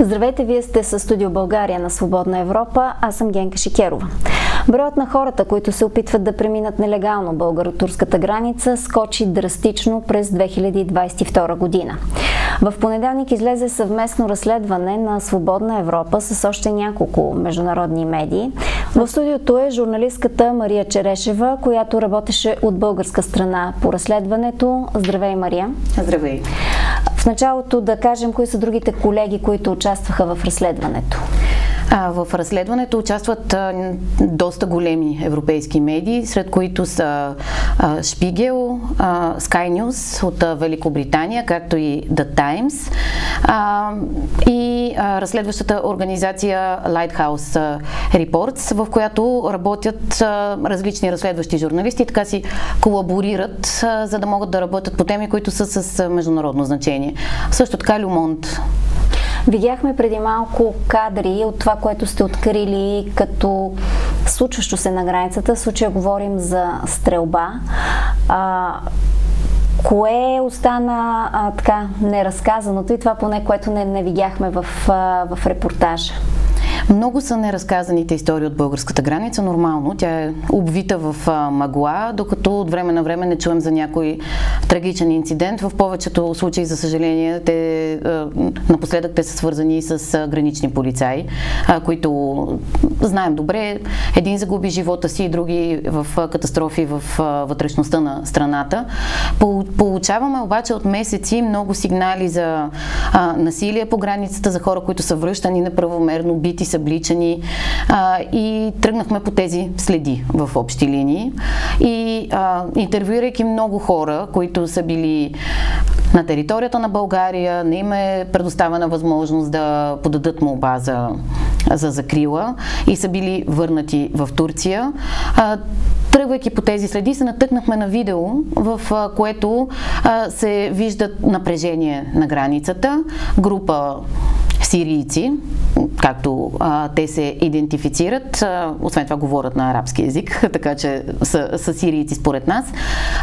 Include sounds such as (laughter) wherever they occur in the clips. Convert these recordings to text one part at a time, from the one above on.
Здравейте, вие сте с студио България на Свободна Европа. Аз съм Генка Шикерова. Броят на хората, които се опитват да преминат нелегално българо-турската граница, скочи драстично през 2022 година. В понеделник излезе съвместно разследване на Свободна Европа с още няколко международни медии. В студиото е журналистката Мария Черешева, която работеше от българска страна по разследването. Здравей, Мария! Здравей! В началото да кажем кои са другите колеги, които участваха в разследването. В разследването участват доста големи европейски медии, сред които са а, Шпигел, Sky News от Великобритания, както и The Times и разследващата организация Lighthouse Reports, в която работят различни разследващи журналисти, така си колаборират, за да могат да работят по теми, които са с международно значение. Също така Люмонт Видяхме преди малко кадри от това, което сте открили като случващо се на границата. В случая говорим за стрелба. А, Кое остана а, така неразказаното и това поне, което не, не видяхме в, а, в репортажа? Много са неразказаните истории от българската граница. Нормално, тя е обвита в а, мъгла, докато от време на време не чуем за някой трагичен инцидент. В повечето случаи, за съжаление, те, напоследък те са свързани с гранични полицаи, които знаем добре. Един загуби живота си, други в катастрофи в вътрешността на страната. Получаваме обаче от месеци много сигнали за насилие по границата, за хора, които са връщани неправомерно, бити, събличани а, и тръгнахме по тези следи в общи линии. И а, интервюирайки много хора, които са били на територията на България, не им е предоставена възможност да подадат молба за, за закрила и са били върнати в Турция. А, тръгвайки по тези следи, се натъкнахме на видео, в а, което а, се виждат напрежение на границата. Група сирийци, както а, те се идентифицират, а, освен това говорят на арабски язик, (laughs) така че са, са сирийци според нас,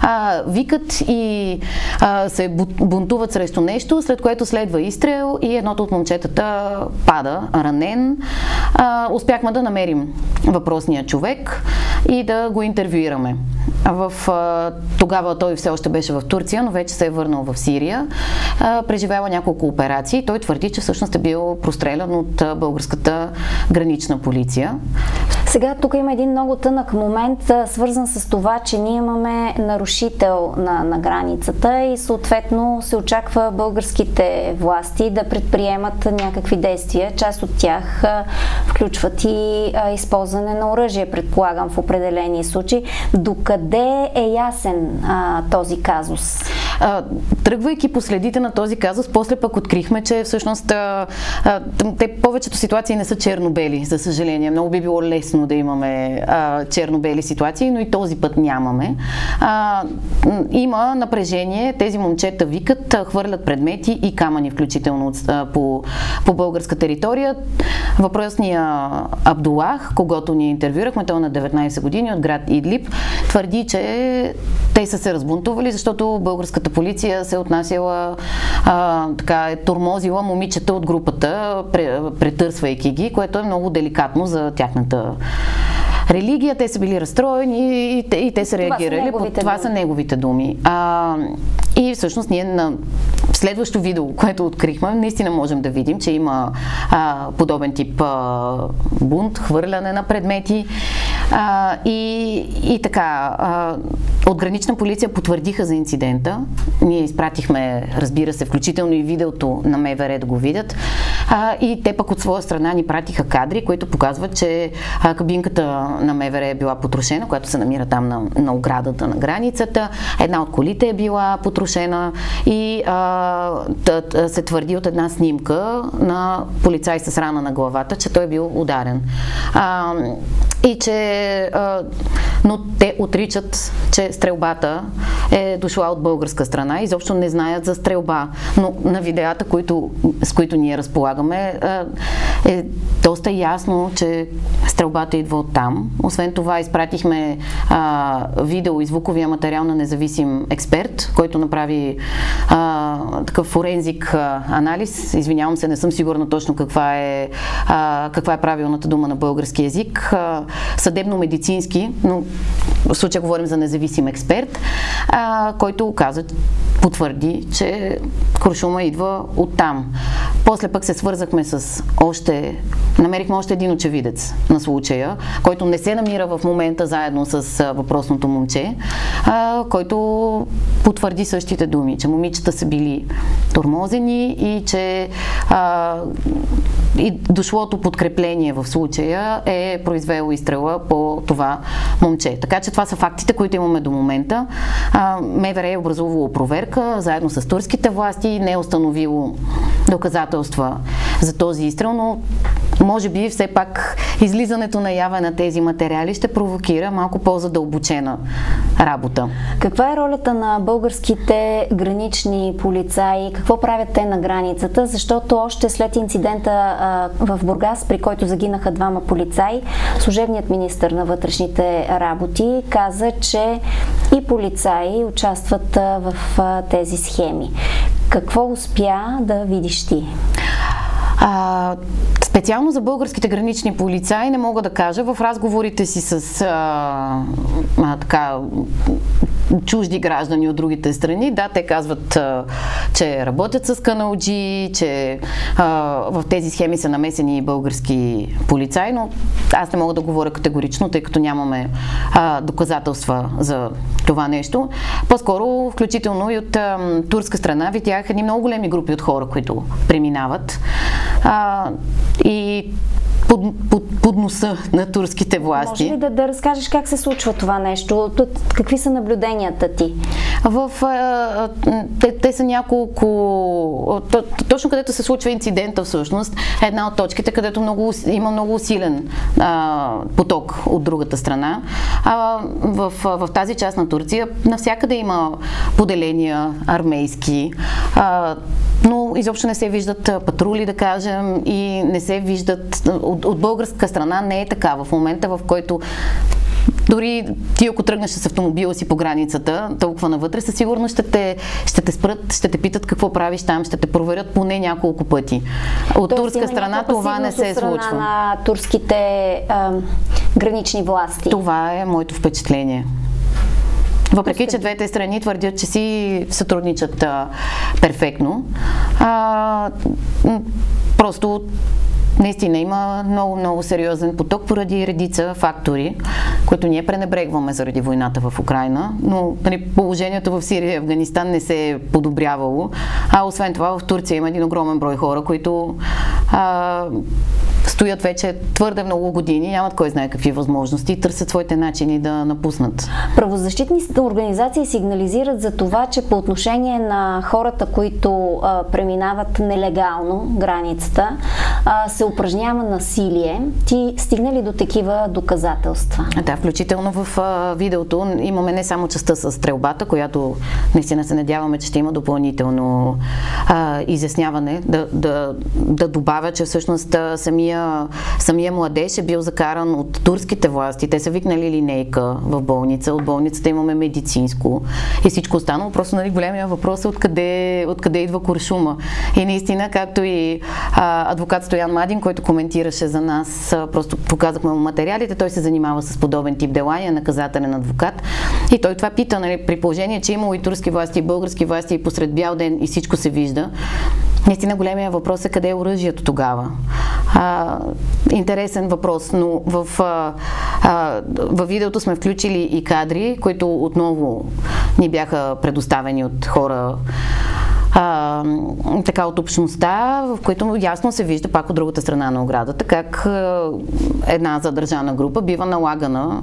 а, викат и а, се бунтуват срещу нещо, след което следва изстрел и едното от момчетата пада ранен. А, успяхме да намерим въпросния човек и да го интервюираме. В, а, тогава той все още беше в Турция, но вече се е върнал в Сирия. А, преживява няколко операции. Той твърди, че всъщност е бил прострелян от българската гранична полиция. Сега тук има един много тънък момент, свързан с това, че ние имаме нарушител на, на границата и съответно се очаква българските власти да предприемат някакви действия. Част от тях включват и използване на оръжие, предполагам, в определени случаи. Докъде е ясен а, този казус? А, тръгвайки по следите на този казус, после пък открихме, че всъщност а, а, те повечето ситуации не са черно-бели, за съжаление. Много би било лесно да имаме а, черно-бели ситуации, но и този път нямаме. А, има напрежение, тези момчета викат, хвърлят предмети и камъни, включително а, по, по българска територия. Въпросния Абдулах, когато ни интервюрахме, той е на 19 години от град Идлип, твърди, че те са се разбунтували, защото българската полиция се е отнасяла а, така, е тормозила момичета от групата, претърсвайки ги, което е много деликатно за тяхната религия, те са били разстроени и те, и те са реагирали. Това, са, това са неговите думи. А, и всъщност ние на следващо видео, което открихме, наистина можем да видим, че има а, подобен тип а, бунт, хвърляне на предмети. А, и, и така, а, от гранична полиция потвърдиха за инцидента. Ние изпратихме, разбира се, включително и видеото на МВР да го видят. А, и те пък от своя страна ни пратиха кадри, които показват, че а, кабинката на МВР е била потрошена, която се намира там на, на оградата на границата. Една от колите е била потрошена и а, тът, се твърди от една снимка на полицай с рана на главата, че той е бил ударен. А, и че, а, но те отричат, че стрелбата е дошла от българска страна. Изобщо не знаят за стрелба. Но на видеята, които, с които ние разполагаме, а, е доста ясно, че стрелбата идва от там. Освен това, изпратихме а, видео и звуковия материал на независим експерт, който направи а, такъв форензик а, анализ. Извинявам се, не съм сигурна точно каква е, а, каква е правилната дума на български язик. съдебно-медицински, но в случая говорим за независим експерт, а, който каза, потвърди, че куршума идва от там. После пък се свързахме с още, намерихме още един очевидец на случая, който не се намира в момента заедно с въпросното момче, а, който потвърди същите думи, че момичета са били тормозени и че а, и дошлото подкрепление в случая е произвело изстрела по това момче. Така че това са фактите, които имаме до момента. МВР е образувало проверка заедно с турските власти не е установило доказателства за този изстрел, но може би все пак излизането наяве на тези материали ще провокира малко по-задълбочена работа. Каква е ролята на българските гранични полицаи? Какво правят те на границата? Защото още след инцидента в Бургас, при който загинаха двама полицаи, служебният министр на вътрешните работи каза, че и полицаи участват в тези схеми. Какво успя да видиш ти? А, специално за българските гранични полицаи не мога да кажа. В разговорите си с а, а, така, чужди граждани от другите страни, да, те казват, че работят с каналджи, че в тези схеми са намесени и български полицаи, но аз не мога да говоря категорично, тъй като нямаме доказателства за това нещо. По-скоро, включително и от турска страна, видях едни много големи групи от хора, които преминават. И под, под, под носа на турските власти. Може ли да, да разкажеш как се случва това нещо? Какви са наблюденията ти? В, а, те, те са няколко... Точно където се случва инцидента всъщност, е една от точките, където много, има много усилен а, поток от другата страна. А, в, в тази част на Турция навсякъде има поделения армейски, а, но изобщо не се виждат патрули, да кажем, и не се виждат от, от българска страна не е така. В момента, в който дори ти, ако тръгнеш с автомобила си по границата, толкова навътре, със сигурност ще те, ще те спрат, ще те питат какво правиш там, ще те проверят поне няколко пъти. От Тоест, турска страна това не се случва. на турските а, гранични власти. Това е моето впечатление. Въпреки, че двете страни твърдят, че си сътрудничат а, перфектно. А, просто наистина има много, много сериозен поток поради редица фактори, които ние пренебрегваме заради войната в Украина, но нали, положението в Сирия и Афганистан не се е подобрявало. А освен това в Турция има един огромен брой хора, които а, стоят вече твърде много години, нямат кой знае какви възможности и търсят своите начини да напуснат. Правозащитните организации сигнализират за това, че по отношение на хората, които а, преминават нелегално границата, а, се упражнява насилие. Ти стигна ли до такива доказателства? Да, включително в а, видеото имаме не само частта с стрелбата, която наистина се надяваме, че ще има допълнително а, изясняване, да, да, да добавя, че всъщност самия, самия младеж е бил закаран от турските власти. Те са викнали линейка в болница. От болницата имаме медицинско и всичко останало. Просто нали, големия въпрос е откъде, откъде идва куршума. И наистина, както и а, адвокат Стоян Мадин, който коментираше за нас, просто показахме му материалите, той се занимава с подобен тип дела и е наказателен адвокат. И той това пита, нали, при положение, че имало и турски власти, и български власти, и посред бял ден и всичко се вижда. Наистина големия въпрос е къде е оръжието тогава. А, интересен въпрос, но в, а, а, в видеото сме включили и кадри, които отново ни бяха предоставени от хора а, така от общността, в които ясно се вижда пак от другата страна на оградата, как а, една задържана група бива налагана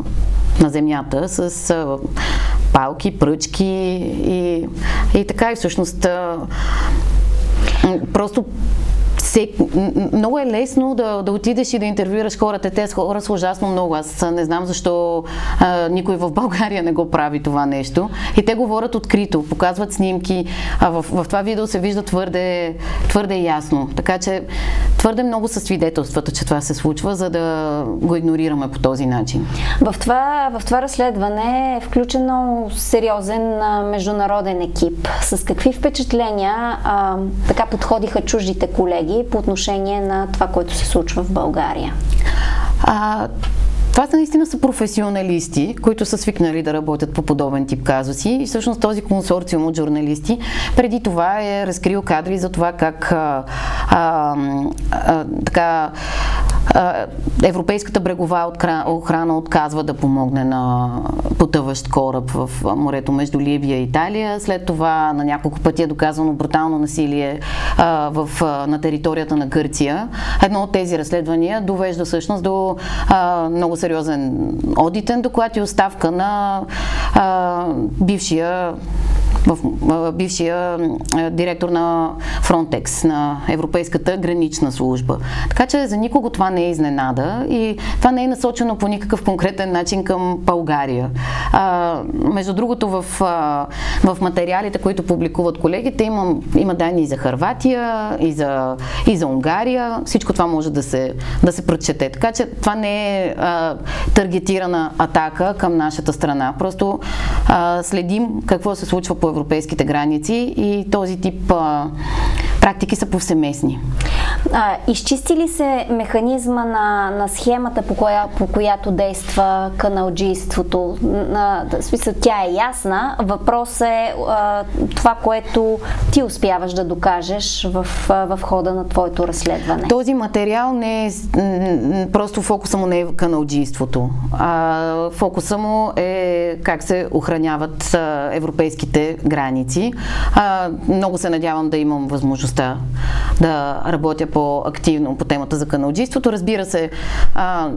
на земята с а, палки, пръчки и, и така. И всъщност а, просто се, много е лесно да, да отидеш и да интервюираш хората. Те хора са ужасно много. Аз не знам защо а, никой в (laughs) България не го прави това нещо. И те говорят открито, показват снимки. А в, в това видео се вижда твърде, твърде ясно. Така че твърде много са свидетелствата, че това се случва, за да го игнорираме по този начин. В това, в това разследване е включено сериозен международен екип. С какви впечатления а, така подходиха чуждите колеги по отношение на това, което се случва в България? А, това са наистина са професионалисти, които са свикнали да работят по подобен тип казуси и всъщност този консорциум от журналисти преди това е разкрил кадри за това как а, а, а, така Европейската брегова охрана отказва да помогне на потъващ кораб в морето между Либия и Италия. След това на няколко пъти е доказано брутално насилие в, на територията на Гърция. Едно от тези разследвания довежда всъщност до много сериозен одитен доклад и оставка на бившия в бившия директор на Frontex, на Европейската гранична служба. Така че за никого това не е изненада и това не е насочено по никакъв конкретен начин към България. Между другото, в, в материалите, които публикуват колегите, има, има данни и за Харватия, и за, и за Унгария. Всичко това може да се, да се прочете. Така че това не е а, таргетирана атака към нашата страна. Просто а, следим какво се случва по европейските граници и този тип а, практики са повсеместни. А, изчисти ли се механизма на, на схемата, по, коя, по която действа каналджийството? Тя е ясна. Въпрос е а, това, което ти успяваш да докажеш в, в хода на твоето разследване. Този материал не е просто фокуса му не е каналджийството. А, фокуса му е как се охраняват а, европейските граници. А, много се надявам да имам възможността да работя по-активно по темата за каналджийството. Разбира се, а,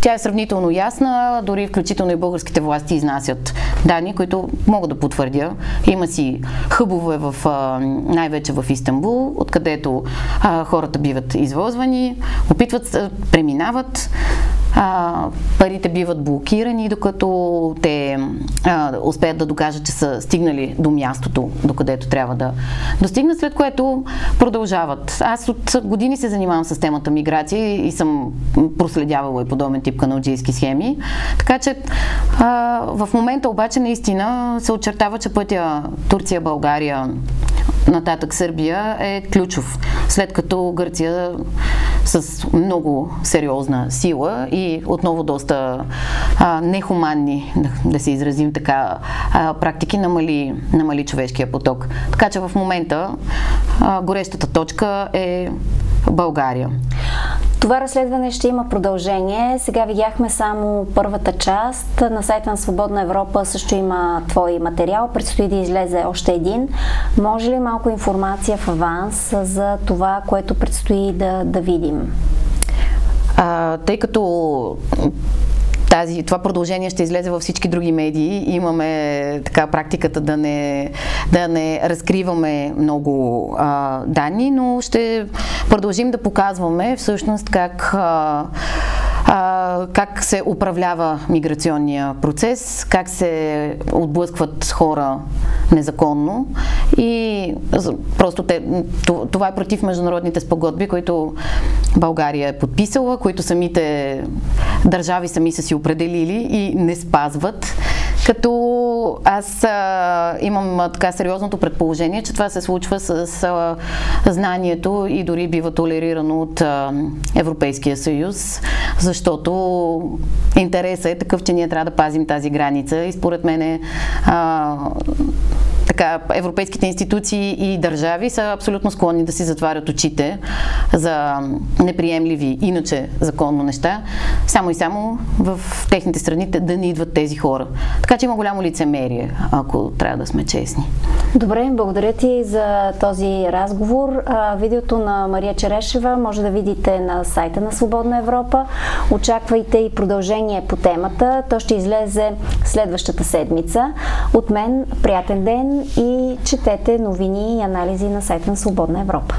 тя е сравнително ясна, дори включително и българските власти изнасят данни, които мога да потвърдя. Има си хъбове в, а, най-вече в Истанбул, откъдето а, хората биват извозвани, опитват, преминават а, парите биват блокирани, докато те а, успеят да докажат, че са стигнали до мястото, до където трябва да достигнат, след което продължават. Аз от години се занимавам с темата миграция и съм проследявала и подобен тип каналджийски схеми. Така че а, в момента обаче наистина се очертава, че пътя Турция-България нататък Сърбия е ключов, след като Гърция с много сериозна сила и отново доста а, нехуманни, да, да се изразим така, а, практики намали, намали човешкия поток. Така че в момента а, горещата точка е България. Това разследване ще има продължение. Сега видяхме само първата част. На сайта на Свободна Европа също има твой материал. Предстои да излезе още един. Може ли малко информация в аванс за това, което предстои да, да видим? А, тъй като тази, това продължение ще излезе във всички други медии. Имаме така практиката да не, да не разкриваме много а, данни, но ще продължим да показваме всъщност как а, как се управлява миграционния процес, как се отблъскват хора незаконно и просто те, това е против международните спогодби, които България е подписала, които самите държави сами са си определили и не спазват. Като аз а, имам така сериозното предположение, че това се случва с а, знанието и дори бива толерирано от а, Европейския съюз, защото интересът е такъв, че ние трябва да пазим тази граница. И според мен така, европейските институции и държави са абсолютно склонни да си затварят очите за неприемливи, иначе законно неща, само и само в техните страни да не идват тези хора. Така че има голямо лицемерие, ако трябва да сме честни. Добре, благодаря ти за този разговор. видеото на Мария Черешева може да видите на сайта на Свободна Европа. Очаквайте и продължение по темата. То ще излезе следващата седмица. От мен приятен ден и четете новини и анализи на сайта на Свободна Европа.